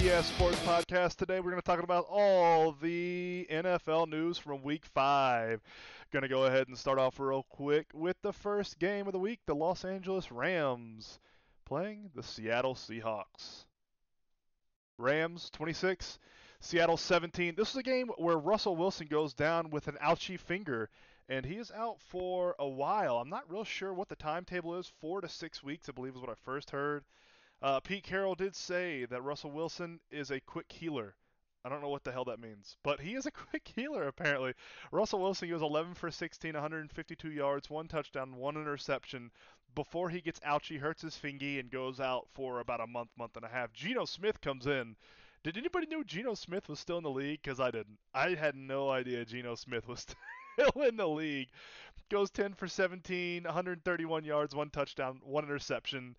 BS Sports Podcast. Today we're going to talk about all the NFL news from Week 5. Going to go ahead and start off real quick with the first game of the week the Los Angeles Rams playing the Seattle Seahawks. Rams 26, Seattle 17. This is a game where Russell Wilson goes down with an ouchy finger, and he is out for a while. I'm not real sure what the timetable is. Four to six weeks, I believe, is what I first heard. Uh, Pete Carroll did say that Russell Wilson is a quick healer. I don't know what the hell that means, but he is a quick healer apparently. Russell Wilson goes 11 for 16, 152 yards, one touchdown, one interception before he gets ouchy, hurts his fingy, and goes out for about a month, month and a half. Geno Smith comes in. Did anybody know Geno Smith was still in the league? Because I didn't. I had no idea Geno Smith was still in the league. Goes 10 for 17, 131 yards, one touchdown, one interception.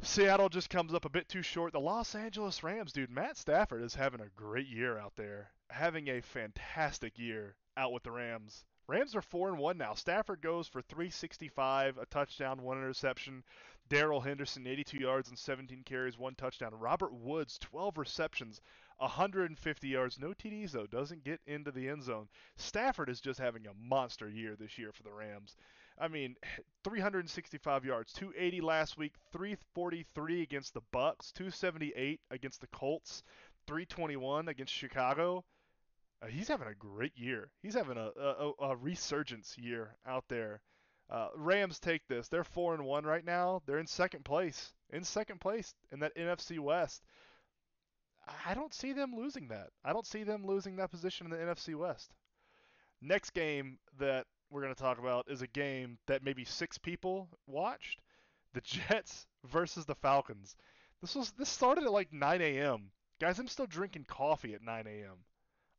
Seattle just comes up a bit too short. The Los Angeles Rams, dude, Matt Stafford is having a great year out there. Having a fantastic year out with the Rams. Rams are 4 and 1 now. Stafford goes for 365, a touchdown, one interception. Darrell Henderson 82 yards and 17 carries, one touchdown. Robert Woods 12 receptions, 150 yards, no TDs though, doesn't get into the end zone. Stafford is just having a monster year this year for the Rams. I mean, 365 yards, 280 last week, 343 against the Bucks, 278 against the Colts, 321 against Chicago. Uh, he's having a great year. He's having a, a, a resurgence year out there. Uh, Rams take this. They're four and one right now. They're in second place. In second place in that NFC West. I don't see them losing that. I don't see them losing that position in the NFC West. Next game that we're going to talk about is a game that maybe six people watched. The Jets versus the Falcons. This was this started at like 9 a.m. Guys, I'm still drinking coffee at 9 a.m.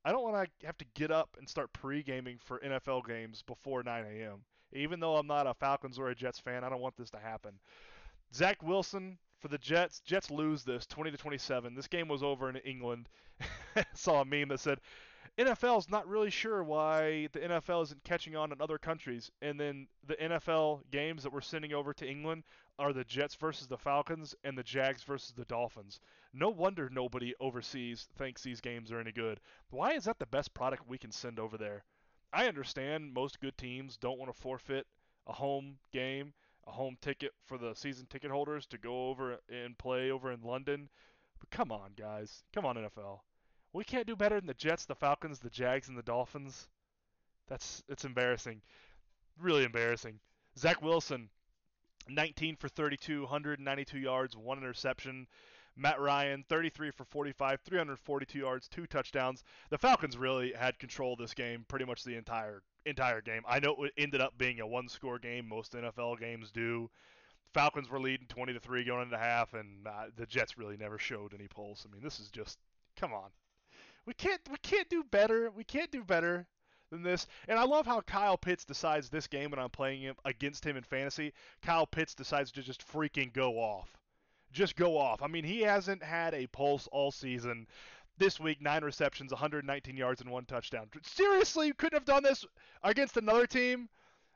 I don't want to have to get up and start pre-gaming for NFL games before 9 a.m. Even though I'm not a Falcons or a Jets fan, I don't want this to happen. Zach Wilson for the Jets. Jets lose this 20 to 27. This game was over in England. Saw a meme that said NFL is not really sure why the NFL isn't catching on in other countries. And then the NFL games that we're sending over to England are the Jets versus the Falcons and the Jags versus the Dolphins. No wonder nobody overseas thinks these games are any good. Why is that the best product we can send over there? I understand most good teams don't want to forfeit a home game, a home ticket for the season ticket holders to go over and play over in London. But come on, guys. Come on, NFL. We can't do better than the Jets, the Falcons, the Jags, and the Dolphins. That's it's embarrassing, really embarrassing. Zach Wilson, 19 for 32, 192 yards, one interception. Matt Ryan, 33 for 45, 342 yards, two touchdowns. The Falcons really had control of this game pretty much the entire entire game. I know it ended up being a one-score game. Most NFL games do. Falcons were leading 20 to three going into half, and uh, the Jets really never showed any pulse. I mean, this is just come on. We can't we can't do better. We can't do better than this. And I love how Kyle Pitts decides this game when I'm playing him against him in fantasy. Kyle Pitts decides to just freaking go off. Just go off. I mean, he hasn't had a pulse all season. This week, nine receptions, 119 yards, and one touchdown. Seriously, you couldn't have done this against another team?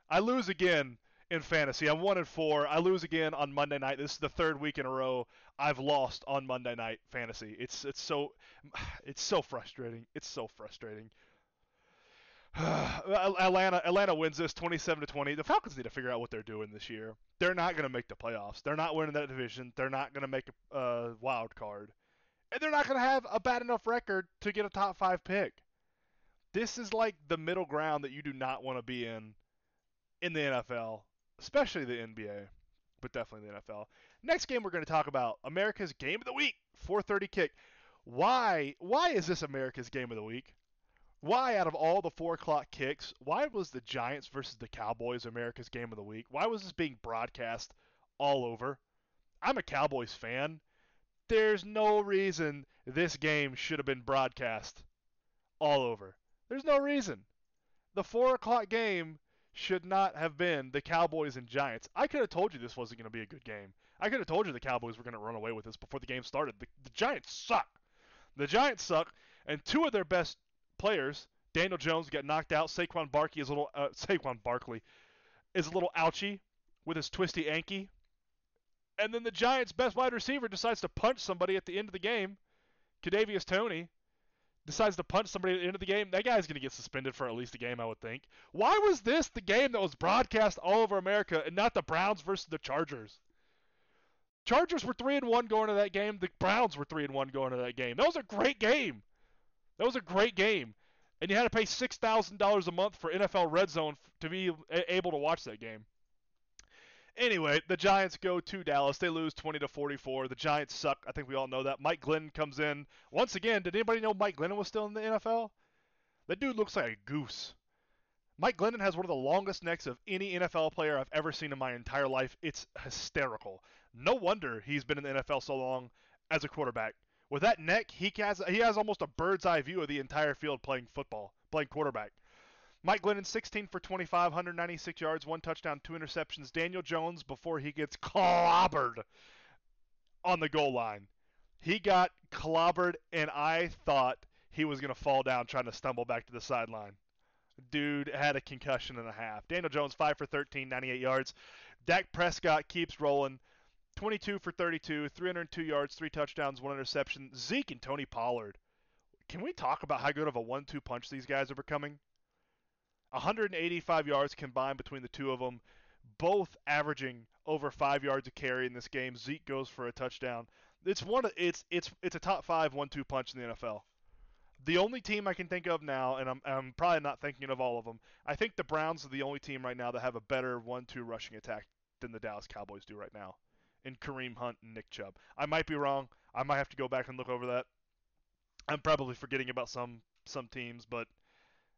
I lose again in fantasy. I'm one and four. I lose again on Monday night. This is the third week in a row I've lost on Monday night fantasy. It's it's so it's so frustrating. It's so frustrating. Atlanta Atlanta wins this 27 to 20. The Falcons need to figure out what they're doing this year. They're not going to make the playoffs. They're not winning that division. They're not going to make a uh, wild card. And they're not going to have a bad enough record to get a top 5 pick. This is like the middle ground that you do not want to be in in the NFL, especially the NBA, but definitely the NFL. Next game we're going to talk about America's game of the week, 4:30 kick. Why why is this America's game of the week? Why out of all the four o'clock kicks, why was the Giants versus the Cowboys America's game of the week? Why was this being broadcast all over? I'm a Cowboys fan. There's no reason this game should have been broadcast all over. There's no reason. The four o'clock game should not have been the Cowboys and Giants. I could have told you this wasn't going to be a good game. I could have told you the Cowboys were going to run away with this before the game started. The, the Giants suck. The Giants suck, and two of their best players, Daniel Jones, got knocked out. Saquon Barkley is a little uh, Saquon Barkley is a little ouchy with his twisty ankle. And then the Giants' best wide receiver decides to punch somebody at the end of the game. Kadarius Toney decides to punch somebody at the end of the game, that guy's going to get suspended for at least a game, I would think. Why was this the game that was broadcast all over America and not the Browns versus the Chargers? Chargers were three and one going to that game. The Browns were three and one going to that game. That was a great game. That was a great game, and you had to pay six thousand dollars a month for NFL Red Zone to be able to watch that game. Anyway, the Giants go to Dallas. They lose 20 to 44. The Giants suck. I think we all know that. Mike Glennon comes in. Once again, did anybody know Mike Glennon was still in the NFL? That dude looks like a goose. Mike Glennon has one of the longest necks of any NFL player I've ever seen in my entire life. It's hysterical. No wonder he's been in the NFL so long as a quarterback. With that neck, he has he has almost a bird's eye view of the entire field playing football, playing quarterback. Mike Glennon, 16 for 25, 196 yards, one touchdown, two interceptions. Daniel Jones, before he gets clobbered on the goal line, he got clobbered, and I thought he was going to fall down trying to stumble back to the sideline. Dude had a concussion and a half. Daniel Jones, 5 for 13, 98 yards. Dak Prescott keeps rolling. 22 for 32, 302 yards, three touchdowns, one interception. Zeke and Tony Pollard. Can we talk about how good of a one-two punch these guys are becoming? 185 yards combined between the two of them, both averaging over five yards a carry in this game. Zeke goes for a touchdown. It's one. It's it's it's a top five one-two punch in the NFL. The only team I can think of now, and I'm, I'm probably not thinking of all of them. I think the Browns are the only team right now that have a better one-two rushing attack than the Dallas Cowboys do right now, in Kareem Hunt and Nick Chubb. I might be wrong. I might have to go back and look over that. I'm probably forgetting about some some teams, but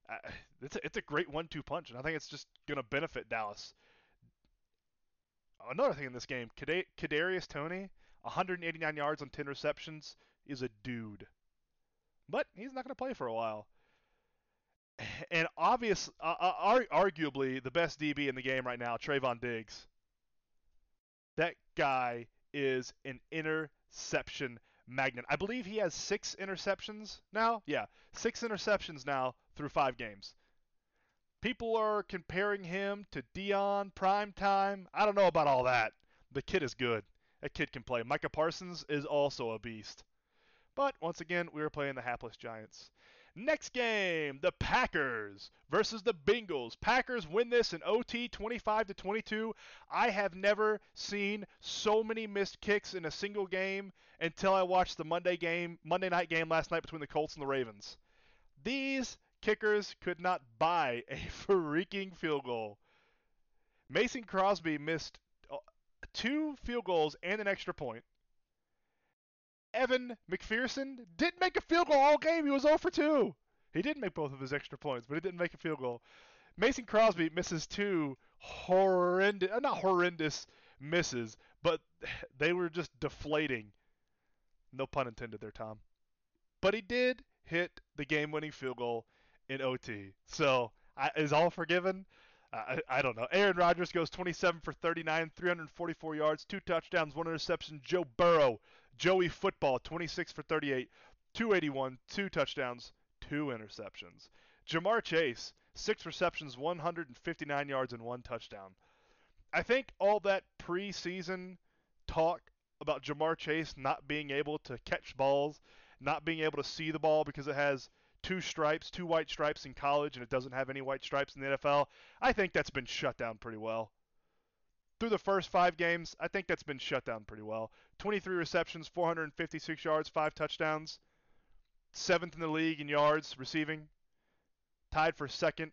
it's a, it's a great one-two punch, and I think it's just going to benefit Dallas. Another thing in this game, Kadarius Toney, 189 yards on 10 receptions, is a dude, but he's not going to play for a while. And obvious, uh, uh arguably the best DB in the game right now, Trevon Diggs. That guy is an interception magnet. I believe he has six interceptions now. Yeah, six interceptions now through five games. People are comparing him to Deion Prime Time. I don't know about all that. The kid is good. That kid can play. Micah Parsons is also a beast. But once again, we are playing the hapless Giants. Next game, the Packers versus the Bengals. Packers win this in OT 25 to 22. I have never seen so many missed kicks in a single game until I watched the Monday game, Monday night game last night between the Colts and the Ravens. These kickers could not buy a freaking field goal. Mason Crosby missed uh, two field goals and an extra point. Evan McPherson didn't make a field goal all game. He was 0 for 2. He did make both of his extra points, but he didn't make a field goal. Mason Crosby misses two horrendous, uh, not horrendous misses, but they were just deflating. No pun intended there, Tom. But he did hit the game-winning field goal in OT. So I, is all forgiven? I, I don't know. Aaron Rodgers goes 27 for 39, 344 yards, two touchdowns, one interception. Joe Burrow, Joey Football, 26 for 38, 281, two touchdowns, two interceptions. Ja'Marr Chase, six receptions, 159 yards, and one touchdown. I think all that preseason talk about Ja'Marr Chase not being able to catch balls, not being able to see the ball because it has two stripes, two white stripes in college, and it doesn't have any white stripes in the NFL, I think that's been shut down pretty well. Through the first five games, I think that's been shut down pretty well. 23 receptions, 456 yards, five touchdowns, seventh in the league in yards receiving, tied for second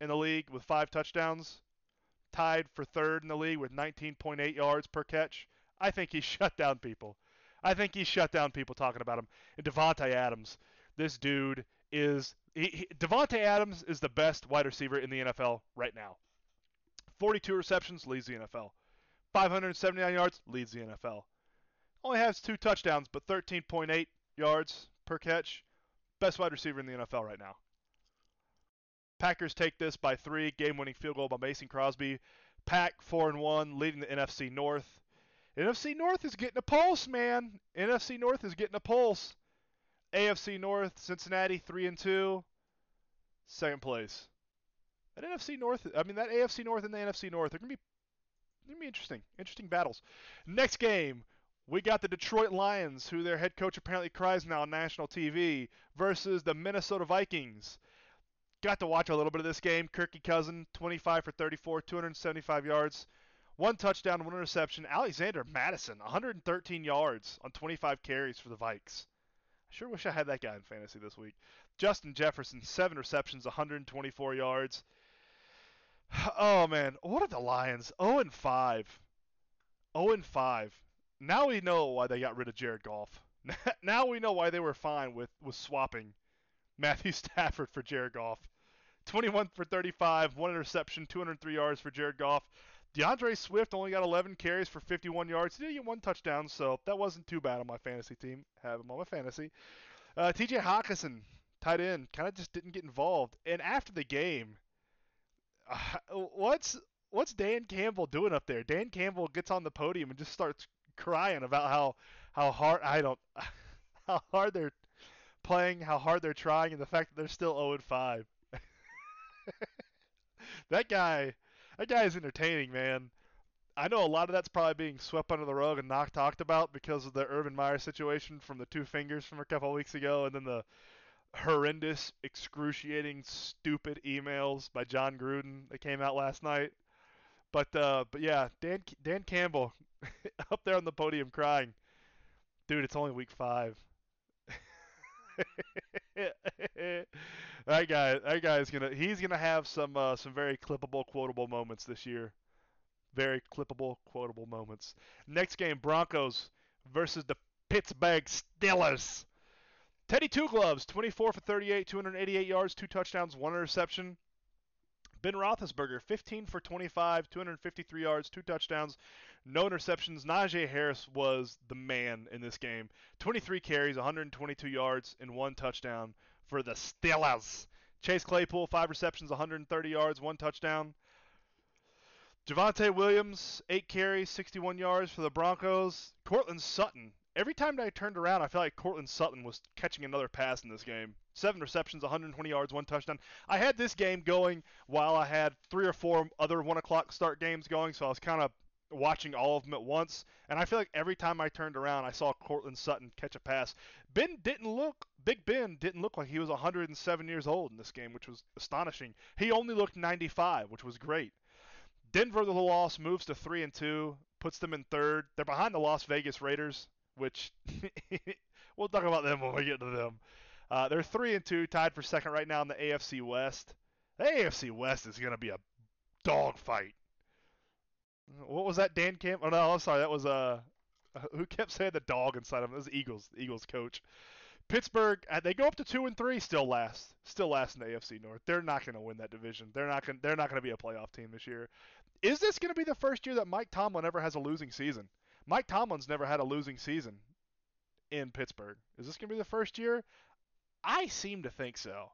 in the league with five touchdowns, tied for third in the league with 19.8 yards per catch. I think he shut down people. I think he shut down people talking about him. And Davante Adams, this dude is Davante Adams is the best wide receiver in the NFL right now. 42 receptions leads the NFL. 579 yards leads the NFL. Only has two touchdowns, but 13.8 yards per catch. Best wide receiver in the NFL right now. Packers take this by three. Game-winning field goal by Mason Crosby. Pack four and one, leading the NFC North. NFC North is getting a pulse, man. NFC North is getting a pulse. AFC North, Cincinnati three and two, second place. That NFC North, I mean that AFC North and the NFC North, they're gonna be gonna be interesting, interesting battles. Next game, We got the Detroit Lions, who their head coach apparently cries now on national TV, versus the Minnesota Vikings. Got to watch a little bit of this game. Kirky Cousin, 25 for 34, 275 yards, one touchdown, one interception. Alexander Mattison, 113 yards on 25 carries for the Vikes. I sure wish I had that guy in fantasy this week. Justin Jefferson, seven receptions, 124 yards. Oh man, what are the Lions? 0 and 5. 0 and 5. Now we know why they got rid of Jared Goff. now we know why they were fine with, with swapping Matthew Stafford for Jared Goff. 21 for 35, one interception, 203 yards for Jared Goff. D'Andre Swift only got 11 carries for 51 yards. He did get one touchdown, so that wasn't too bad on my fantasy team. Have him on my fantasy. Uh, T.J. Hockenson, tight end, kind of just didn't get involved. And after the game, uh, what's what's Dan Campbell doing up there? Dan Campbell gets on the podium and just starts crying about how how hard I don't how hard they're playing, how hard they're trying, and the fact that they're still 0 5. that guy, that guy is entertaining, man. I know a lot of that's probably being swept under the rug and not talked about because of the Urban Meyer situation from the two fingers from a couple weeks ago, and then the horrendous, excruciating, stupid emails by Jon Gruden that came out last night. But uh, but yeah, Dan Dan Campbell up there on the podium crying. Dude, it's only week five. that guy, that guy is gonna, he's gonna have some uh, some very clippable, quotable moments this year. Very clippable, quotable moments. Next game, Broncos versus the Pittsburgh Steelers. Teddy Two Gloves, 24 for 38, 288 yards, two touchdowns, one interception. Ben Roethlisberger, 15 for 25, 253 yards, two touchdowns, no interceptions. Najee Harris was the man in this game. 23 carries, 122 yards, and one touchdown for the Steelers. Chase Claypool, five receptions, 130 yards, one touchdown. Javonte Williams, eight carries, 61 yards for the Broncos. Courtland Sutton. Every time I turned around, I felt like Courtland Sutton was catching another pass in this game. Seven receptions, 120 yards, one touchdown. I had this game going while I had three or four other one o'clock start games going, so I was kind of watching all of them at once. And I feel like every time I turned around, I saw Courtland Sutton catch a pass. Ben didn't look, Big Ben didn't look like he was 107 years old in this game, which was astonishing. He only looked 95, which was great. Denver, the loss, moves to three and two, puts them in third. They're behind the Las Vegas Raiders, which we'll talk about them when we get to them. Uh, they're three and two, tied for second right now in the AFC West. The AFC West is going to be a dogfight. What was that, Dan Camp? Oh no, I'm sorry, that was uh, who kept saying the dog inside of him? It was Eagles, Eagles coach. Pittsburgh, uh, they go up to two and three, still last, still last in the AFC North. They're not going to win that division. They're not going. They're not going to be a playoff team this year. Is this going to be the first year that Mike Tomlin ever has a losing season? Mike Tomlin's never had a losing season in Pittsburgh. Is this going to be the first year? I seem to think so.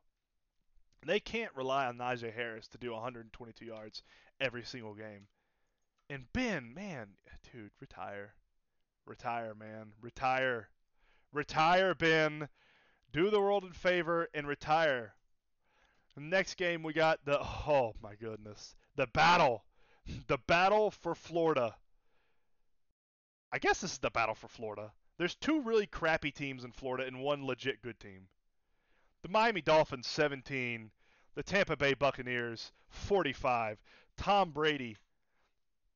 They can't rely on Najee Harris to do 122 yards every single game. And Ben, man, dude, retire. Retire, man. Retire. Retire, Ben. Do the world a favor and retire. next game we got the oh my goodness. The battle. The battle for Florida. I guess this is the battle for Florida. There's two really crappy teams in Florida and one legit good team. The Miami Dolphins 17, the Tampa Bay Buccaneers 45. Tom Brady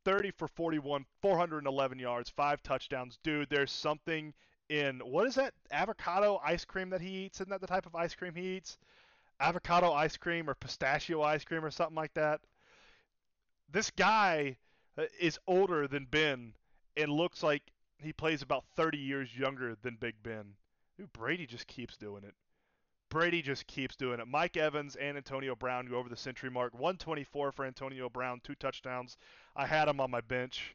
30 for 41, 411 yards, five touchdowns. Dude, there's something in what is that avocado ice cream that he eats? Isn't that the type of ice cream he eats? Avocado ice cream or pistachio ice cream or something like that. This guy uh, is older than Ben and looks like he plays about 30 years younger than Big Ben. Dude, Brady just keeps doing it. Brady just keeps doing it. Mike Evans and Antonio Brown go over the century mark. 124 for Antonio Brown, two touchdowns. I had him on my bench.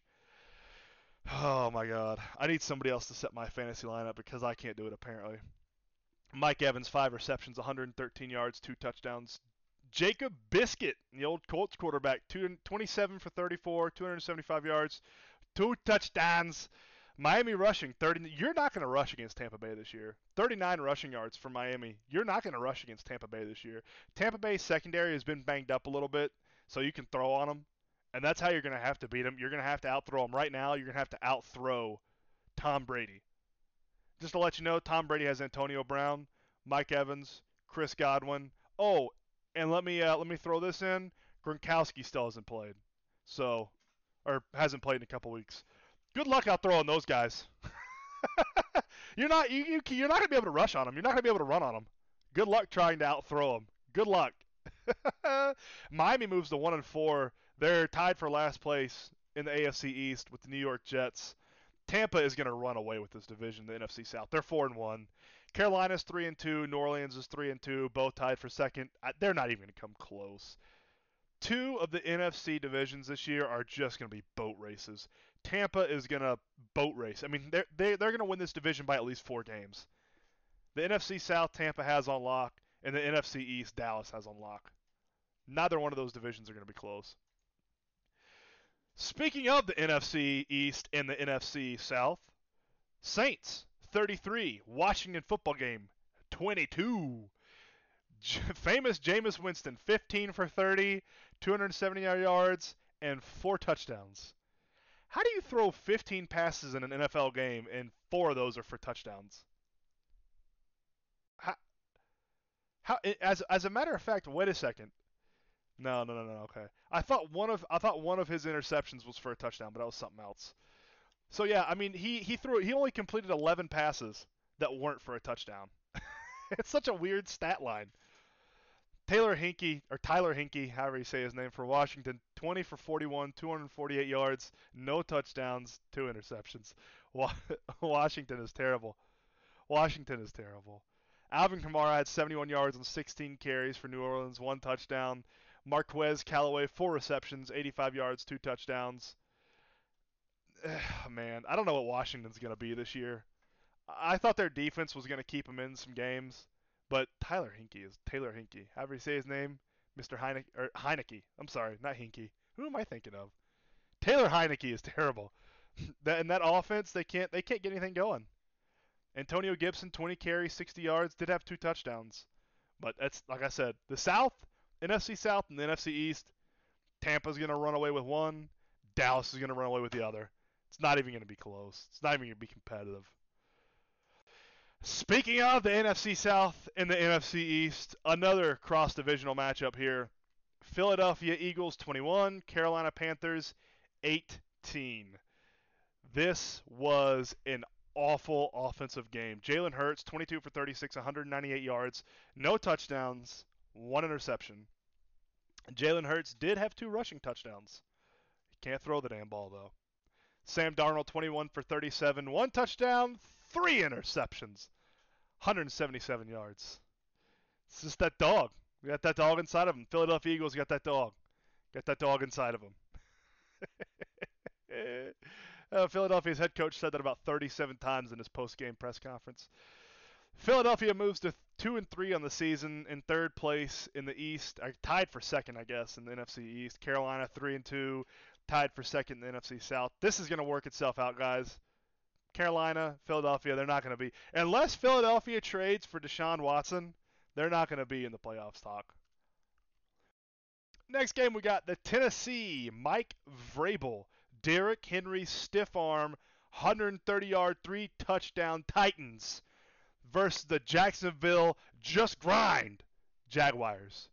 Oh my god. I need somebody else to set my fantasy lineup because I can't do it apparently. Mike Evans, five receptions, 113 yards, two touchdowns. Jacoby Brissett, the old Colts quarterback, 27 for 34, 275 yards, two touchdowns. Miami rushing 30. You're not going to rush against Tampa Bay this year. 39 rushing yards for Miami. You're not going to rush against Tampa Bay this year. Tampa Bay's secondary has been banged up a little bit, so you can throw on them, and that's how you're going to have to beat them. You're going to have to outthrow them right now. You're going to have to outthrow Tom Brady. Just to let you know, Tom Brady has Antonio Brown, Mike Evans, Chris Godwin. Oh, and let me uh, let me throw this in. Gronkowski still hasn't played, so or hasn't played in a couple weeks. Good luck out throwing those guys. you're not you, you you're not gonna be able to rush on them. You're not gonna be able to run on them. Good luck trying to outthrow them. Good luck. Miami moves to one and four. They're tied for last place in the AFC East with the New York Jets. Tampa is going to run away with this division, the NFC South. They're four and one. Carolina's three and two. New Orleans is three and two. Both tied for second. They're not even going to come close. Two of the NFC divisions this year are just going to be boat races. Tampa is going to boat race. I mean, they're they, they're going to win this division by at least four games. The NFC South, Tampa has on lock, and the NFC East, Dallas has on lock. Neither one of those divisions are going to be close. Speaking of the NFC East and the NFC South, Saints 33, Washington football game 22. J- famous Jameis Winston 15 for 30, 270 yards and four touchdowns. How do you throw 15 passes in an NFL game and four of those are for touchdowns? How, how as as a matter of fact, wait a second. No, no, no, no. Okay. I thought one of I thought one of his interceptions was for a touchdown, but that was something else. So yeah, I mean he he threw he only completed 11 passes that weren't for a touchdown. it's such a weird stat line. Taylor Hinkie or Tyler Hinkie, however you say his name for Washington, 20 for 41, 248 yards, no touchdowns, two interceptions. Washington is terrible. Washington is terrible. Alvin Kamara had 71 yards and 16 carries for New Orleans, one touchdown. Marquez Callaway, four receptions, 85 yards, two touchdowns. Man, I don't know what Washington's going to be this year. I thought their defense was going to keep them in some games, but Tyler Hinkie is Taylor Hinkie. However you say his name, Mr. Heineke or Heinicke. I'm sorry, not Hinkie. Who am I thinking of? Taylor Heinicke is terrible. that in that offense, they can't they can't get anything going. Antonio Gibson, 20 carries, 60 yards, did have two touchdowns. But that's like I said, the South NFC South and the NFC East, Tampa's going to run away with one. Dallas is going to run away with the other. It's not even going to be close. It's not even going to be competitive. Speaking of the NFC South and the NFC East, another cross divisional matchup here. Philadelphia Eagles 21, Carolina Panthers 18. This was an awful offensive game. Jalen Hurts 22 for 36, 198 yards, no touchdowns, one interception. Jalen Hurts did have two rushing touchdowns. He can't throw the damn ball though. Sam Darnold 21 for 37, one touchdown, three interceptions, 177 yards. It's just that dog. We got that dog inside of him. Philadelphia Eagles got that dog. Got that dog inside of him. uh, Philadelphia's head coach said that about 37 times in his post-game press conference. Philadelphia moves to two and three on the season, in third place in the East, tied for second, I guess, in the NFC East. Carolina three and two, tied for second in the NFC South. This is going to work itself out, guys. Carolina, Philadelphia, they're not going to be unless Philadelphia trades for Deshaun Watson. They're not going to be in the playoffs talk. Next game, we got the Tennessee Mike Vrabel, Derrick Henry stiff arm, 130 yard, three touchdown Titans versus the Jacksonville just grind Jaguars.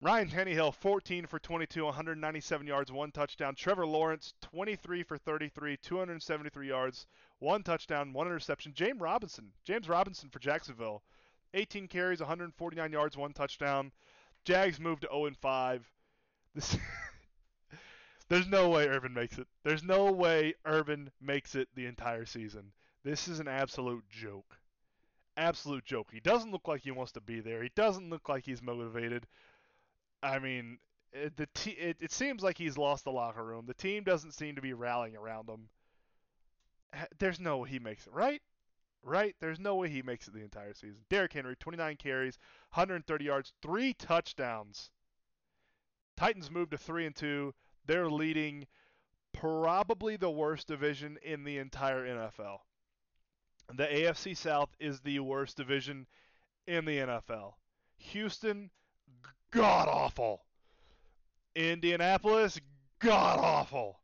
Ryan Tannehill, 14 for 22, 197 yards, one touchdown. Trevor Lawrence, 23 for 33, 273 yards, one touchdown, one interception. James Robinson, James Robinson for Jacksonville, 18 carries, 149 yards, one touchdown. Jags moved to 0 and 5. This There's no way Urban makes it. There's no way Urban makes it the entire season. This is an absolute joke. Absolute joke. He doesn't look like he wants to be there. He doesn't look like he's motivated. I mean, it, the t- it, it seems like he's lost the locker room. The team doesn't seem to be rallying around him. There's no way he makes it, right? Right? There's no way he makes it the entire season. Derrick Henry, 29 carries, 130 yards, three touchdowns. Titans move to three and two. They're leading probably the worst division in the entire NFL. The AFC South is the worst division in the NFL. Houston, god awful. Indianapolis, god awful.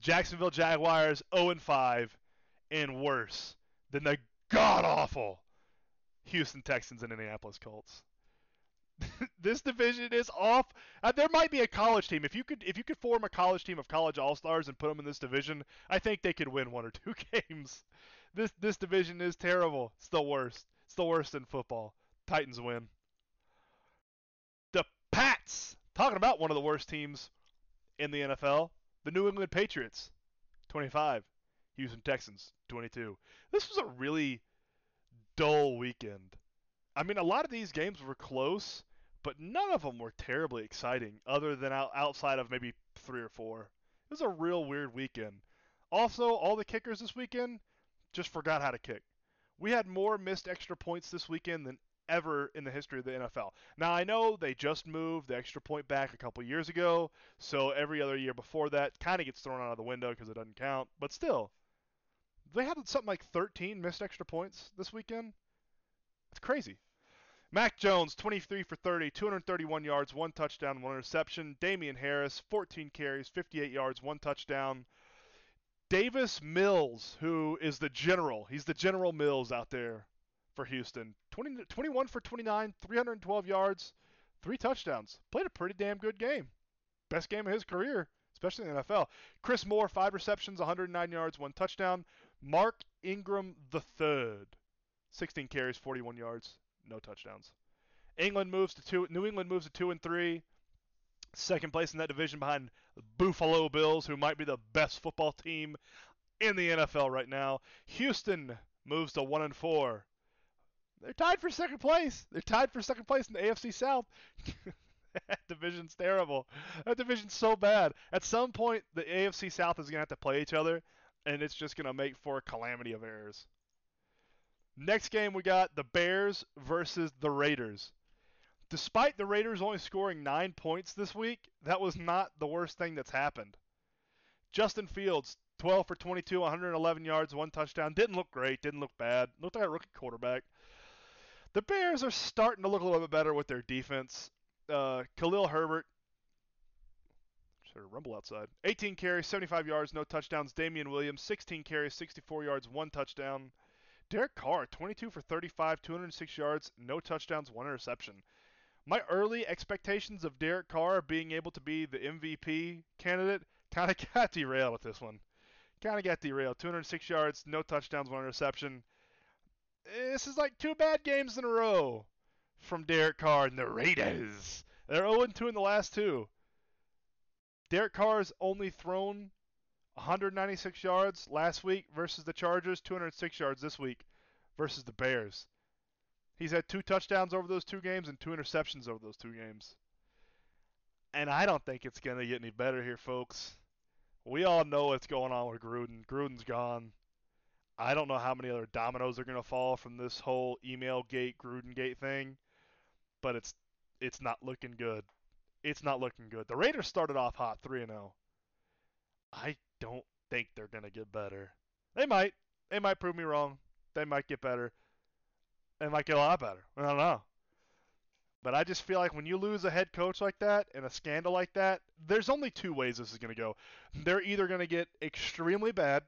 Jacksonville Jaguars 0 5 and worse than the god awful Houston Texans and Indianapolis Colts. this division is off. Uh, there might be a college team if you could if you could form a college team of college all stars and put them in this division. I think they could win one or two games. This this division is terrible. It's the worst. It's the worst in football. Titans win. The Pats talking about one of the worst teams in the NFL. The New England Patriots, 25. Houston Texans, 22. This was a really dull weekend. I mean, a lot of these games were close, but none of them were terribly exciting, other than outside of maybe three or four. It was a real weird weekend. Also, all the kickers this weekend just forgot how to kick. We had more missed extra points this weekend than ever in the history of the NFL. Now I know they just moved the extra point back a couple years ago, so every other year before that kind of gets thrown out of the window because it doesn't count. But still, they had something like 13 missed extra points this weekend. It's crazy. Mac Jones, 23 for 30, 231 yards, one touchdown, one interception. Damien Harris, 14 carries, 58 yards, one touchdown. Davis Mills, who is the general, he's the General Mills out there for Houston. 20, 21 for 29, 312 yards, three touchdowns. Played a pretty damn good game. Best game of his career, especially in the NFL. Chris Moore, five receptions, 109 yards, one touchdown. Mark Ingram III, 16 carries, 41 yards, no touchdowns. England moves to two. New England moves to two and three. Second place in that division behind Buffalo Bills, who might be the best football team in the NFL right now. Houston moves to one and four. They're tied for second place. They're tied for second place in the AFC South. that division's terrible. That division's so bad. At some point, the AFC South is going to have to play each other, and it's just going to make for a calamity of errors. Next game, we got the Bears versus the Raiders. Despite the Raiders only scoring nine points this week, that was not the worst thing that's happened. Justin Fields, 12 for 22, 111 yards, one touchdown. Didn't look great, didn't look bad. Looked like a rookie quarterback. The Bears are starting to look a little bit better with their defense. Uh, Khalil Herbert, sort of rumble outside. 18 carries, 75 yards, no touchdowns. Damien Williams, 16 carries, 64 yards, one touchdown. Derek Carr, 22 for 35, 206 yards, no touchdowns, one interception. My early expectations of Derek Carr being able to be the MVP candidate kind of got derailed with this one. Kind of got derailed. 206 yards, no touchdowns, one interception this is like two bad games in a row from Derek Carr and the Raiders. They're 0 2 in the last two. Derek Carr's only thrown 196 yards last week versus the Chargers, 206 yards this week versus the Bears. He's had two touchdowns over those two games and two interceptions over those two games. And I don't think it's going to get any better here, folks. We all know what's going on with Gruden. Gruden's gone. I don't know how many other dominoes are going to fall from this whole email gate, Gruden gate thing, but it's it's not looking good. It's not looking good. The Raiders started off hot, 3 and 0. I don't think they're going to get better. They might. They might prove me wrong. They might get better. They might get a lot better. I don't know. But I just feel like when you lose a head coach like that and a scandal like that, there's only two ways this is going to go. They're either going to get extremely bad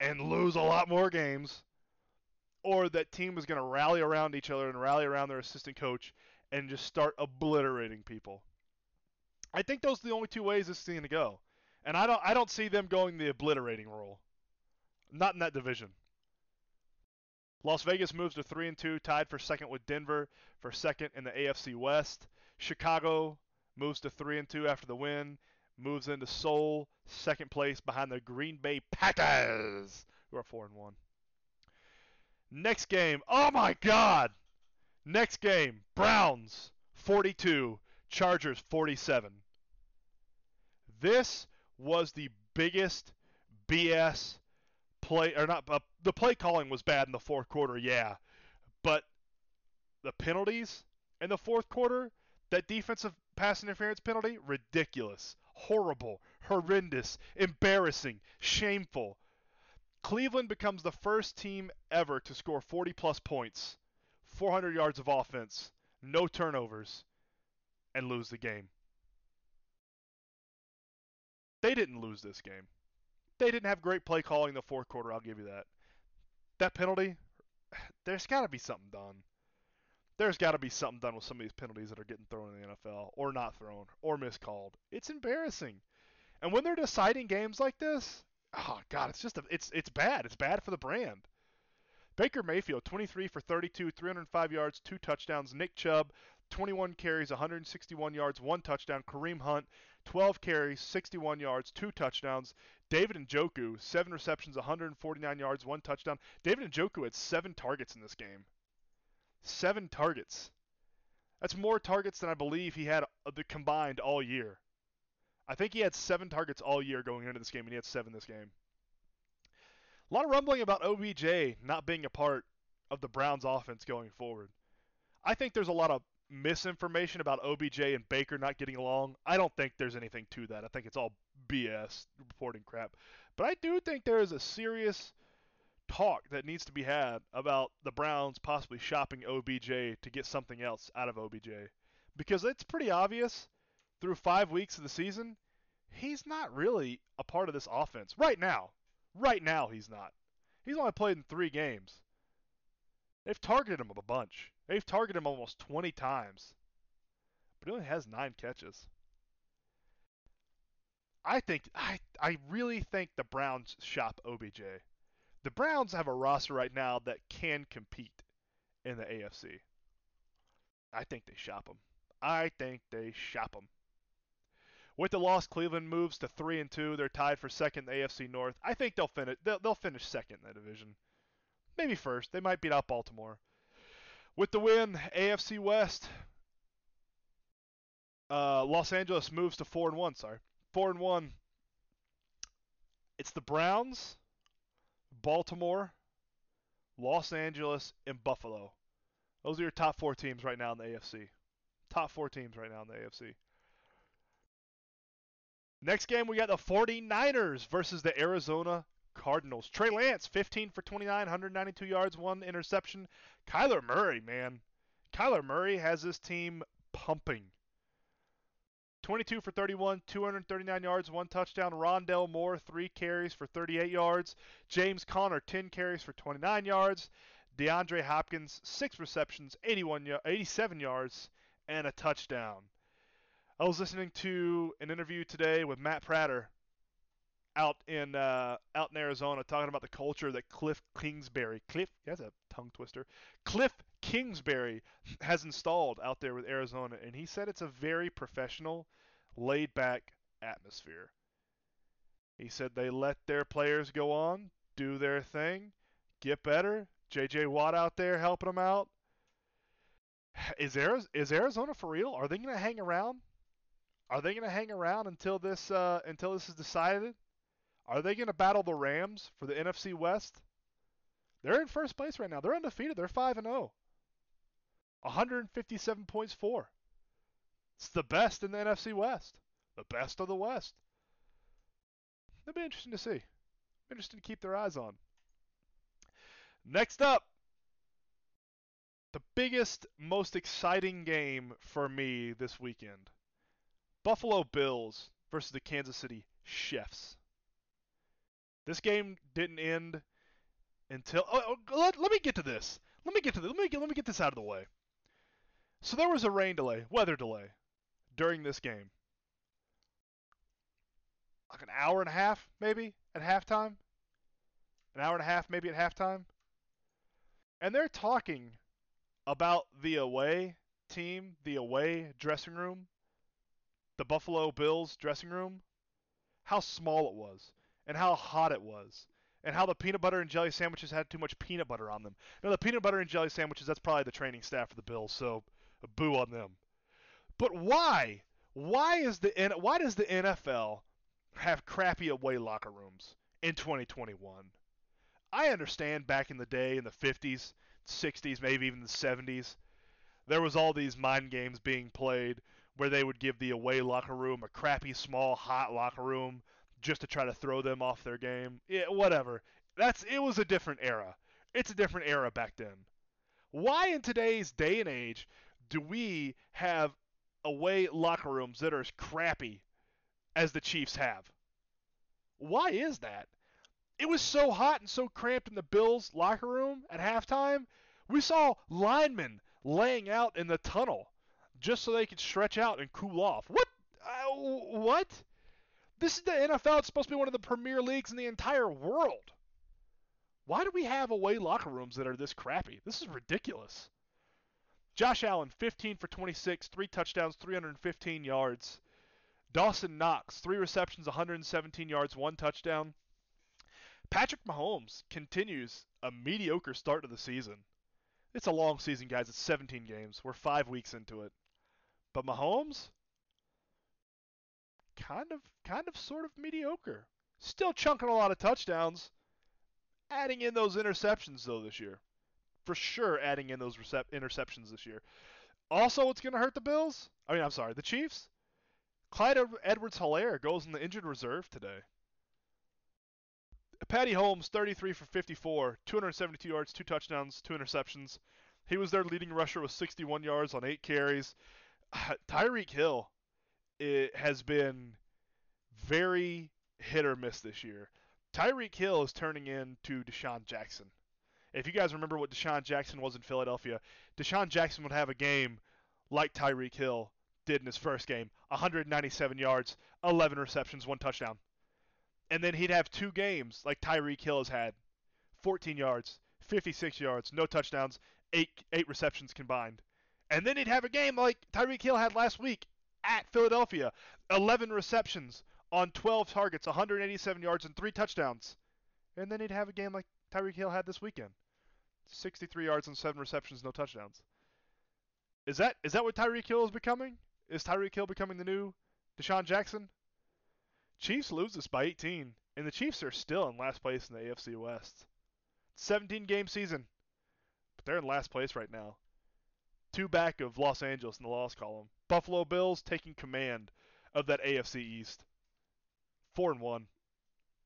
and lose a lot more games, or that team is going to rally around each other and rally around their assistant coach and just start obliterating people. I think those are the only two ways this is going to go, and I don't I don't see them going the obliterating role. Not in that division. Las Vegas moves to three and two, tied for second with Denver for second in the AFC West. Chicago moves to three and two after the win moves into sole second place behind the Green Bay Packers, who are four and one. Next game, oh my God! Next game, Browns 42, Chargers 47. This was the biggest BS play, or not? Uh, the play calling was bad in the fourth quarter, yeah, but the penalties in the fourth quarter, that defensive pass interference penalty, ridiculous horrible, horrendous, embarrassing, shameful. Cleveland becomes the first team ever to score 40 plus points, 400 yards of offense, no turnovers, and lose the game. they didn't lose this game. They didn't have great play calling in the fourth quarter. I'll give you that. That penalty, there's got to be something done. There's got to be something done with some of these penalties that are getting thrown in the NFL, or not thrown, or miscalled. It's embarrassing. And when they're deciding games like this, oh god, it's just a, it's it's bad. It's bad for the brand. Baker Mayfield, 23 for 32, 305 yards, two touchdowns. Nick Chubb, 21 carries, 161 yards, one touchdown. Kareem Hunt, 12 carries, 61 yards, two touchdowns. David Njoku, seven receptions, 149 yards, one touchdown. David Njoku had seven targets in this game. Seven targets. That's more targets than I believe he had uh, the combined all year. I think he had seven targets all year going into this game, and he had seven this game. A lot of rumbling about OBJ not being a part of the Browns offense going forward. I think there's a lot of misinformation about OBJ and Baker not getting along. I don't think there's anything to that. I think it's all BS reporting crap. But I do think there is a serious talk that needs to be had about the Browns possibly shopping OBJ to get something else out of OBJ. Because it's pretty obvious through five weeks of the season, he's not really a part of this offense. Right now. Right now, he's not. He's only played in three games. They've targeted him a bunch. They've targeted him almost 20 times. But he only has nine catches. I think I I really think the Browns shop OBJ. The Browns have a roster right now that can compete in the AFC. I think they shop him. I think they shop him. With the loss, Cleveland moves to three and two. They're tied for second in the AFC North. I think they'll finish. They'll, they'll finish second in the division. Maybe first. They might beat out Baltimore. With the win, AFC West. Uh, Los Angeles moves to four and one. Sorry, four and one. It's the Browns, Baltimore, Los Angeles, and Buffalo. Those are your top four teams right now in the AFC. Top four teams right now in the AFC. Next game, we got the 49ers versus the Arizona Cardinals. Trey Lance, 15 for 29, 192 yards, one interception. Kyler Murray, man. Kyler Murray has this team pumping. 22 for 31, 239 yards, one touchdown. Rondale Moore, three carries for 38 yards. James Conner, 10 carries for 29 yards. DeAndre Hopkins, six receptions, 81, 87 yards, and a touchdown. I was listening to an interview today with Matt Prater out in uh, out in Arizona talking about the culture that Cliff Kingsbury, Cliff, that's a tongue twister, Cliff Kingsbury has installed out there with Arizona, and he said it's a very professional, laid back atmosphere. He said they let their players go on, do their thing, get better. J.J. Watt out there helping them out. Is Arizona, is Arizona for real? Are they going to hang around? Are they going to hang around until this uh, until this is decided? Are they going to battle the Rams for the NFC West? They're in first place right now. They're undefeated. They're 5 and 0. 157 points for. It's the best in the NFC West. The best of the West. That'd be interesting to see. Interesting to keep their eyes on. Next up, the biggest, most exciting game for me this weekend. Buffalo Bills versus the Kansas City Chiefs. This game didn't end until. Oh, oh, let, let me get to this. Let me get to this. Let me get, let me get this out of the way. So there was a rain delay, weather delay, during this game. Like an hour and a half, maybe at halftime. An hour and a half, maybe at halftime. And they're talking about the away team, the away dressing room, the Buffalo Bills dressing room, how small it was and how hot it was and how the peanut butter and jelly sandwiches had too much peanut butter on them. Now the peanut butter and jelly sandwiches that's probably the training staff for the Bills, so uh, boo on them. But why? Why is the why does the NFL have crappy away locker rooms in 2021? I understand back in the day in the 50s, 60s, maybe even the 70s, there was all these mind games being played where they would give the away locker room a crappy, small, hot locker room just to try to throw them off their game. Yeah, whatever. That's it was a different era. It's a different era back then. Why in today's day and age do we have away locker rooms that are as crappy as the Chiefs have? Why is that? It was so hot and so cramped in the Bills locker room at halftime. We saw linemen laying out in the tunnel just so they could stretch out and cool off. What? Uh, what? This is the NFL. It's supposed to be one of the premier leagues in the entire world. Why do we have away locker rooms that are this crappy? This is ridiculous. Josh Allen, 15 for 26, three touchdowns, 315 yards. Dawson Knox, three receptions, 117 yards, one touchdown. Patrick Mahomes continues a mediocre start to the season. It's a long season, guys. It's 17 games. We're five weeks into it. But Mahomes, kind of, kind of, sort of mediocre. Still chunking a lot of touchdowns. Adding in those interceptions though this year, for sure. Adding in those recep- interceptions this year. Also, what's going to hurt the Bills? I mean, I'm sorry, the Chiefs. Clyde Edwards-Helaire goes in the injured reserve today. Patty Holmes, 33 for 54, 272 yards, two touchdowns, two interceptions. He was their leading rusher with 61 yards on eight carries. Tyreek Hill it has been very hit or miss this year. Tyreek Hill is turning into DeSean Jackson. If you guys remember what DeSean Jackson was in Philadelphia, DeSean Jackson would have a game like Tyreek Hill did in his first game 197 yards, 11 receptions, one touchdown. And then he'd have two games like Tyreek Hill has had 14 yards, 56 yards, no touchdowns, eight, eight receptions combined. And then he'd have a game like Tyreek Hill had last week at Philadelphia 11 receptions on 12 targets, 187 yards, and three touchdowns. And then he'd have a game like Tyreek Hill had this weekend 63 yards and seven receptions, no touchdowns. Is that is that what Tyreek Hill is becoming? Is Tyreek Hill becoming the new DeSean Jackson? Chiefs lose this by 18, and the Chiefs are still in last place in the AFC West. 17 game season, but they're in last place right now. Two back of Los Angeles in the loss column. Buffalo Bills taking command of that AFC East. 4 and 1.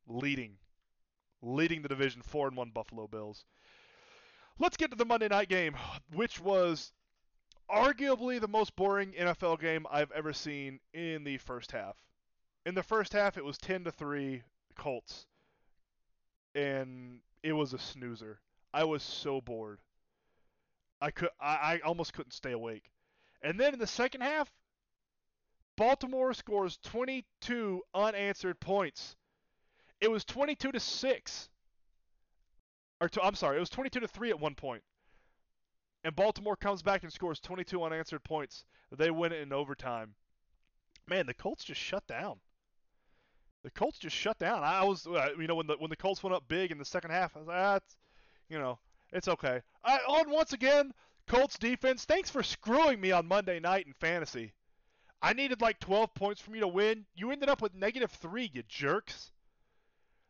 Leading. Leading the division 4 and 1 Buffalo Bills. Let's get to the Monday night game, which was arguably the most boring NFL game I've ever seen in the first half. In the first half, it was 10 to 3 Colts, and it was a snoozer. I was so bored. I could, I, I almost couldn't stay awake. And then in the second half, Baltimore scores 22 unanswered points. It was 22 to 6. Or to, I'm sorry, it was 22 to 3 at one point. and Baltimore comes back and scores 22 unanswered points. They win it in overtime. Man, the Colts just shut down. The Colts just shut down. I was, uh, you know, when the when the Colts went up big in the second half, I was like, ah, you know, it's okay. I, on once again, Colts defense. Thanks for screwing me on Monday night in fantasy. I needed like 12 points from you to win. You ended up with negative three, you jerks.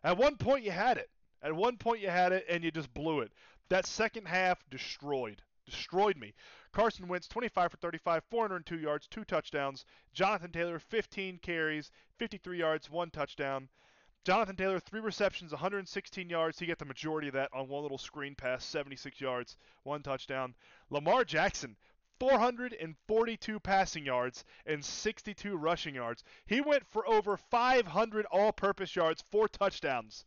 At one point you had it. At one point you had it, and you just blew it. That second half destroyed destroyed me. Carson Wentz, 25 for 35, 402 yards, two touchdowns. Jonathan Taylor, 15 carries, 53 yards, one touchdown. Jonathan Taylor, three receptions, 116 yards. He got the majority of that on one little screen pass, 76 yards, one touchdown. Lamar Jackson, 442 passing yards and 62 rushing yards. He went for over 500 all purpose yards, four touchdowns.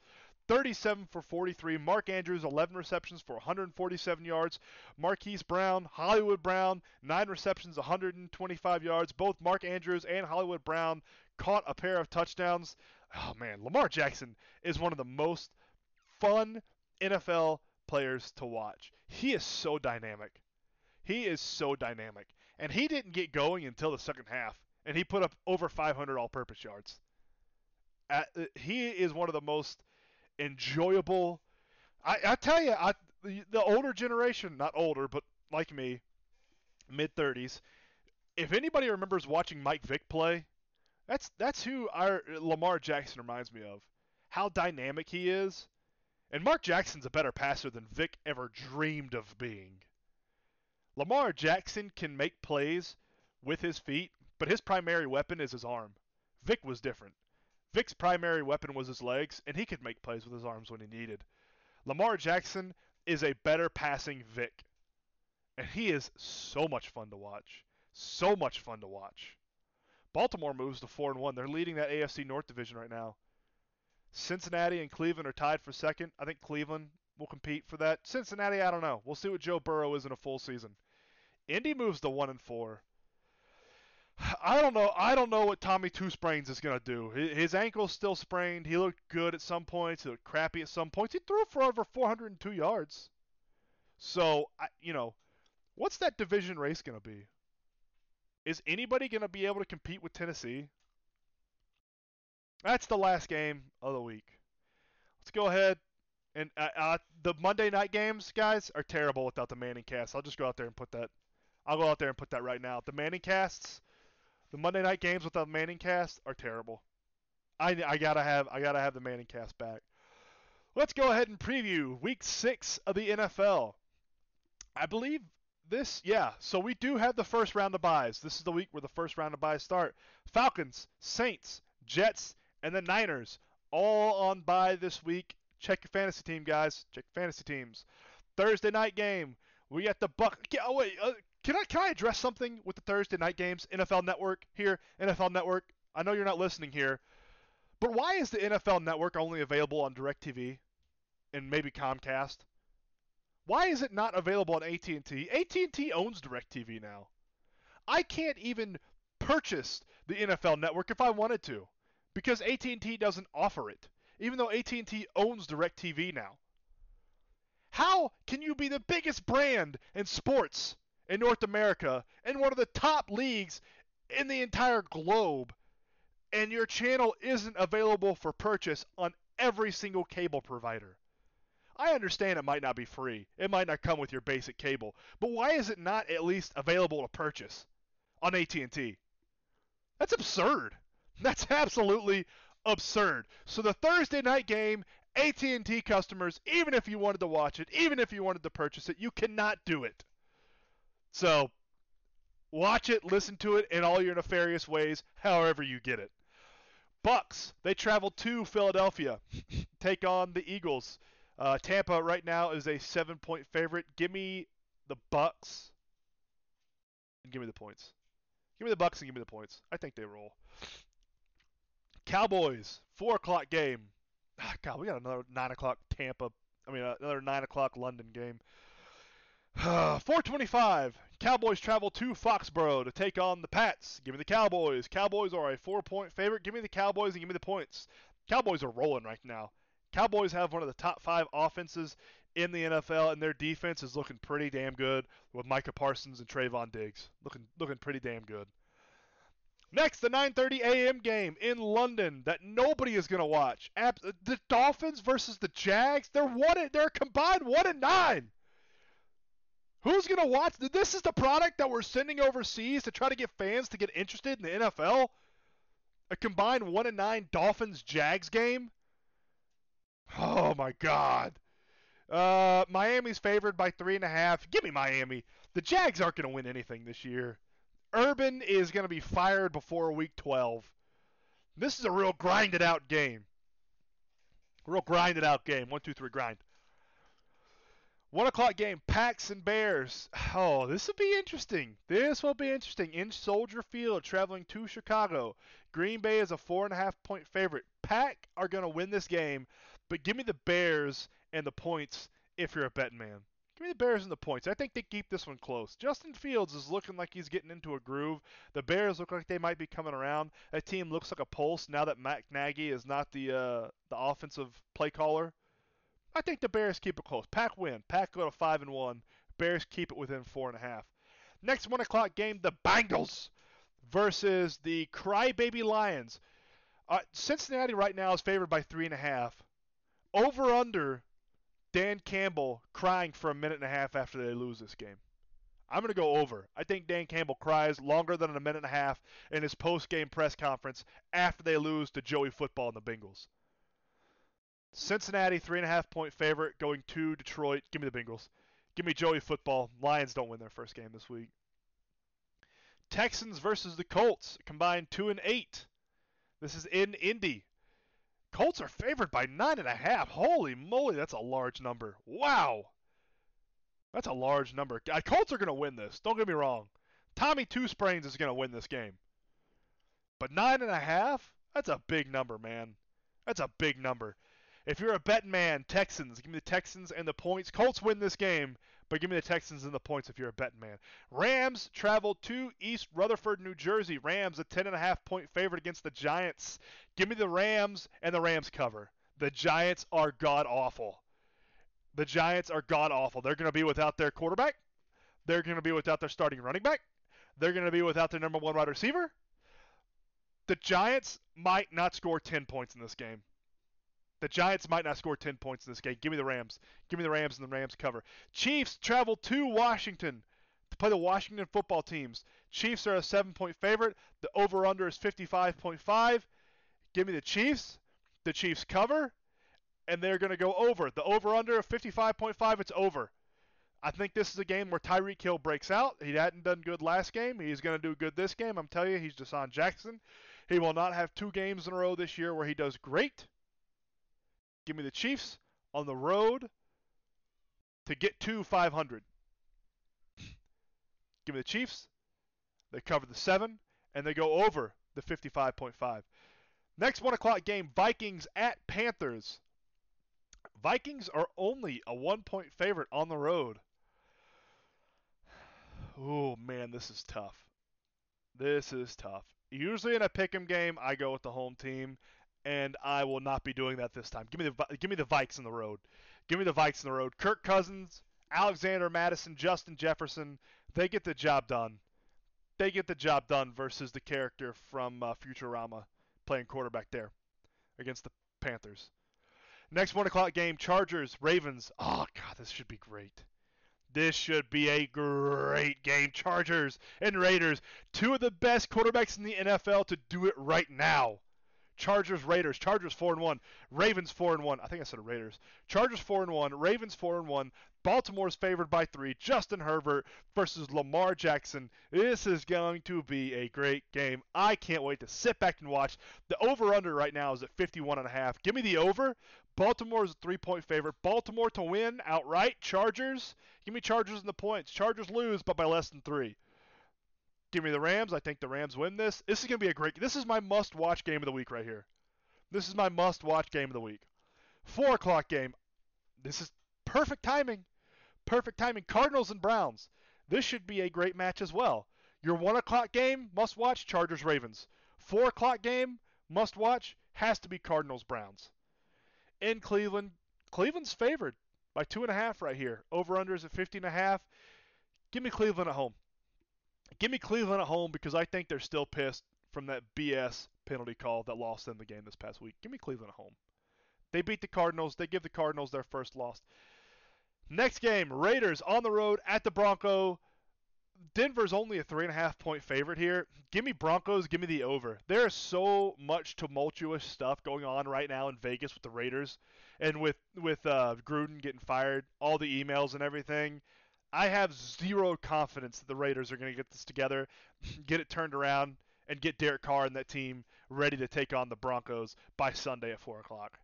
37 for 43. Mark Andrews, 11 receptions for 147 yards. Marquise Brown, Hollywood Brown, 9 receptions, 125 yards. Both Mark Andrews and Hollywood Brown caught a pair of touchdowns. Oh, man. Lamar Jackson is one of the most fun NFL players to watch. He is so dynamic. He is so dynamic. And he didn't get going until the second half. And he put up over 500 all purpose yards. At, uh, he is one of the most enjoyable. I, I tell you, I, the, the older generation, not older, but like me, mid 30s, if anybody remembers watching Mike Vick play, that's that's who our Lamar Jackson reminds me of. How dynamic he is. And Mark Jackson's a better passer than Vick ever dreamed of being. Lamar Jackson can make plays with his feet, but his primary weapon is his arm. Vick was different. Vick's primary weapon was his legs, and he could make plays with his arms when he needed. Lamar Jackson is a better passing Vick. And he is so much fun to watch. So much fun to watch. Baltimore moves to 4 and 1. They're leading that AFC North division right now. Cincinnati and Cleveland are tied for second. I think Cleveland will compete for that. Cincinnati, I don't know. We'll see what Joe Burrow is in a full season. Indy moves to one and four. I don't know. I don't know what Tommy Two Sprains is gonna do. His ankle's still sprained. He looked good at some points. He looked crappy at some points. He threw for over 402 yards. So, you know, what's that division race gonna be? Is anybody gonna be able to compete with Tennessee? That's the last game of the week. Let's go ahead and uh, uh, the Monday night games, guys, are terrible without the Manning cast. I'll just go out there and put that. I'll go out there and put that right now. The Manning casts the Monday night games without the Manning cast are terrible. I, I gotta have I gotta have the Manning cast back. Let's go ahead and preview Week Six of the NFL. I believe this, yeah. So we do have the first round of byes. This is the week where the first round of byes start. Falcons, Saints, Jets, and the Niners all on bye this week. Check your fantasy team, guys. Check fantasy teams. Thursday night game. We got the Buck. Oh wait, uh, can I can I address something with the Thursday night games? NFL Network here, NFL Network. I know you're not listening here, but why is the NFL Network only available on DirecTV and maybe Comcast? Why is it not available on AT&T? AT&T owns DirecTV now. I can't even purchase the NFL Network if I wanted to because AT&T doesn't offer it, even though AT&T owns DirecTV now. How can you be the biggest brand in sports in North America and one of the top leagues in the entire globe, and your channel isn't available for purchase on every single cable provider. I understand it might not be free. It might not come with your basic cable, but why is it not at least available to purchase on AT&T? That's absurd. That's absolutely absurd. So the Thursday night game, AT&T customers, even if you wanted to watch it, even if you wanted to purchase it, you cannot do it. So watch it, listen to it in all your nefarious ways, however you get it. Bucs, they travel to Philadelphia, take on the Eagles. Uh, Tampa right now is a seven-point favorite. Give me the Bucs and give me the points. Give me the Bucs and give me the points. I think they roll. Cowboys, four o'clock game. Ah, God, we got another nine o'clock Tampa. I mean, uh, another nine o'clock London game. 425. Cowboys travel to Foxborough to take on the Pats. Give me the Cowboys. Cowboys are a four point favorite. Give me the Cowboys and give me the points. Cowboys are rolling right now. Cowboys have one of the top five offenses in the NFL, and their defense is looking pretty damn good with Micah Parsons and Trevon Diggs. Looking looking pretty damn good. Next, the 9:30 a.m. game in London that nobody is going to watch. The Dolphins versus the Jags. They're one. They're combined one and nine. Who's going to watch? This is the product that we're sending overseas to try to get fans to get interested in the NFL? A combined 1 and 9 Dolphins Jags game? Oh my God. Uh, Miami's favored by 3.5. Give me Miami. The Jags aren't going to win anything this year. Urban is going to be fired before week 12. This is a real grinded out game. Real grinded out game. One, two, three, grind. One o'clock game, Packs and Bears. Oh, this will be interesting. This will be interesting. In Soldier Field, traveling to Chicago. Green Bay is a four and a half point favorite. Pack are going to win this game, but give me the Bears and the points if you're a betting man. Give me the Bears and the points. I think they keep this one close. Justin Fields is looking like he's getting into a groove. The Bears look like they might be coming around. That team looks like a pulse now that Matt Nagy is not the uh, the offensive play caller. I think the Bears keep it close. Pack win. Pack go to five and one. Bears keep it within four and a half. Next one o'clock game, the Bengals versus the Crybaby Lions. Uh, Cincinnati right now is favored by three and a half. Over under Dan Campbell crying for a minute and a half after they lose this game. I'm going to go over. I think Dan Campbell cries longer than a minute and a half in his post game press conference after they lose to Joey Football and the Bengals. Cincinnati, three and a half point favorite, going to Detroit. Give me the Bengals. Give me Joey football. Lions don't win their first game this week. Texans versus the Colts, combined two and eight. This is in Indy. Colts are favored by nine and a half. Holy moly, that's a large number. Wow. That's a large number. Uh, Colts are going to win this. Don't get me wrong. Tommy Two Sprains is going to win this game. But nine and a half? That's a big number, man. That's a big number. If you're a betting man, Texans, give me the Texans and the points. Colts win this game, but give me the Texans and the points if you're a betting man. Rams travel to East Rutherford, New Jersey. Rams a 10.5 point favorite against the Giants. Give me the Rams and the Rams cover. The Giants are god awful. The Giants are god awful. They're going to be without their quarterback. They're going to be without their starting running back. They're going to be without their number one wide receiver. The Giants might not score 10 points in this game. The Giants might not score 10 points in this game. Give me the Rams. Give me the Rams and the Rams cover. Chiefs travel to Washington to play the Washington football teams. Chiefs are a seven point favorite. The over under is 55.5. Give me the Chiefs. The Chiefs cover. And they're going to go over. The over under of 55.5, it's over. I think this is a game where Tyreek Hill breaks out. He hadn't done good last game. He's going to do good this game. I'm telling you, he's DeSean Jackson. He will not have two games in a row this year where he does great. Give me the Chiefs on the road to get to 500. Give me the Chiefs. They cover the 7, and they go over the 55.5. Next 1 o'clock game Vikings at Panthers. Vikings are only a one point favorite on the road. Oh man, this is tough. This is tough. Usually in a pick'em game, I go with the home team, and I will not be doing that this time. Give me the give me the Vikes in the road. Give me the Vikes in the road. Kirk Cousins, Alexander Mattison, Justin Jefferson, they get the job done. They get the job done versus the character from uh, Futurama playing quarterback there against the Panthers. Next one o'clock game: Chargers, Ravens. Oh God, this should be great. This should be a great game. Chargers and Raiders, two of the best quarterbacks in the NFL to do it right now. Chargers, Raiders. Chargers four and one. Ravens four and one. I think I said Raiders. Chargers four and one. Ravens four and one. Baltimore's favored by three. Justin Herbert versus Lamar Jackson. This is going to be a great game. I can't wait to sit back and watch. The over/under right now is at 51 and a half. Give me the over. Baltimore is a three-point favorite. Baltimore to win outright. Chargers. Give me Chargers in the points. Chargers lose, but by less than three. Give me the Rams. I think the Rams win this. This is going to be a great. This is my must-watch game of the week right here. This is my must-watch game of the week. Four o'clock game. This is perfect timing. Perfect timing. Cardinals and Browns. This should be a great match as well. Your one o'clock game, must watch Chargers Ravens. Four o'clock game, must watch, has to be Cardinals Browns. In Cleveland, Cleveland's favored by two and a half right here. Over unders at 50 and a half. Give me Cleveland at home. Give me Cleveland at home because I think they're still pissed from that BS penalty call that lost them the game this past week. Give me Cleveland at home. They beat the Cardinals. They give the Cardinals their first loss. Next game, Raiders on the road at the Bronco. Denver's only a three and a half point favorite here. Give me Broncos. Give me the over. There is so much tumultuous stuff going on right now in Vegas with the Raiders, and with with uh, Gruden getting fired, all the emails and everything. I have zero confidence that the Raiders are going to get this together, get it turned around, and get Derek Carr and that team ready to take on the Broncos by Sunday at 4 o'clock.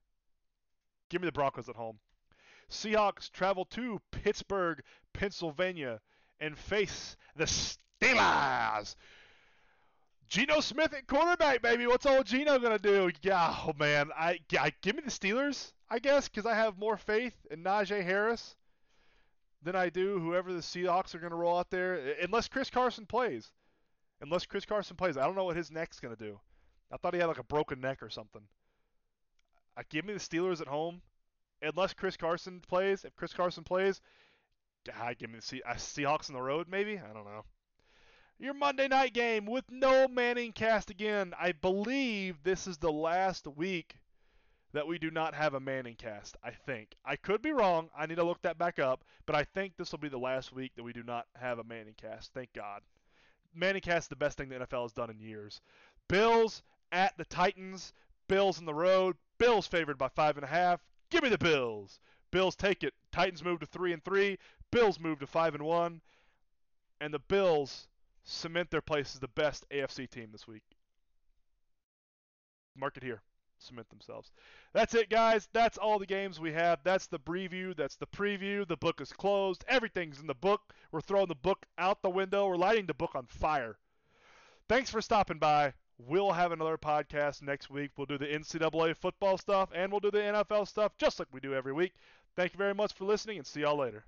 Give me the Broncos at home. Seahawks travel to Pittsburgh, Pennsylvania, and face the Steelers. Geno Smith at quarterback, baby. What's old Geno gonna do? Yeah, oh man, I, I give me the Steelers, I guess, because I have more faith in Najee Harris than I do whoever the Seahawks are going to roll out there, unless Chris Carson plays. Unless Chris Carson plays, I don't know what his neck's going to do. I thought he had like a broken neck or something. I give me the Steelers at home, unless Chris Carson plays. If Chris Carson plays, I give me the uh, Seahawks on the road. Maybe I don't know. Your Monday night game with no Manning cast again. I believe this is the last week that we do not have a Manning cast. I think I could be wrong. I need to look that back up, but I think this will be the last week that we do not have a Manning cast. Thank God. Manning cast is the best thing the NFL has done in years. Bills at the Titans. Bills in the road. Bills favored by five and a half. Give me the Bills. Bills take it. Titans move to three and three. Bills move to five and one. And the Bills cement their place as the best AFC team this week. Mark it here cement themselves. That's it, guys. That's all the games we have. That's the preview. That's the preview. The book is closed. Everything's in the book. We're throwing the book out the window. We're lighting the book on fire. Thanks for stopping by. We'll have another podcast next week. We'll do the NCAA football stuff and we'll do the NFL stuff just like we do every week. Thank you very much for listening and see y'all later.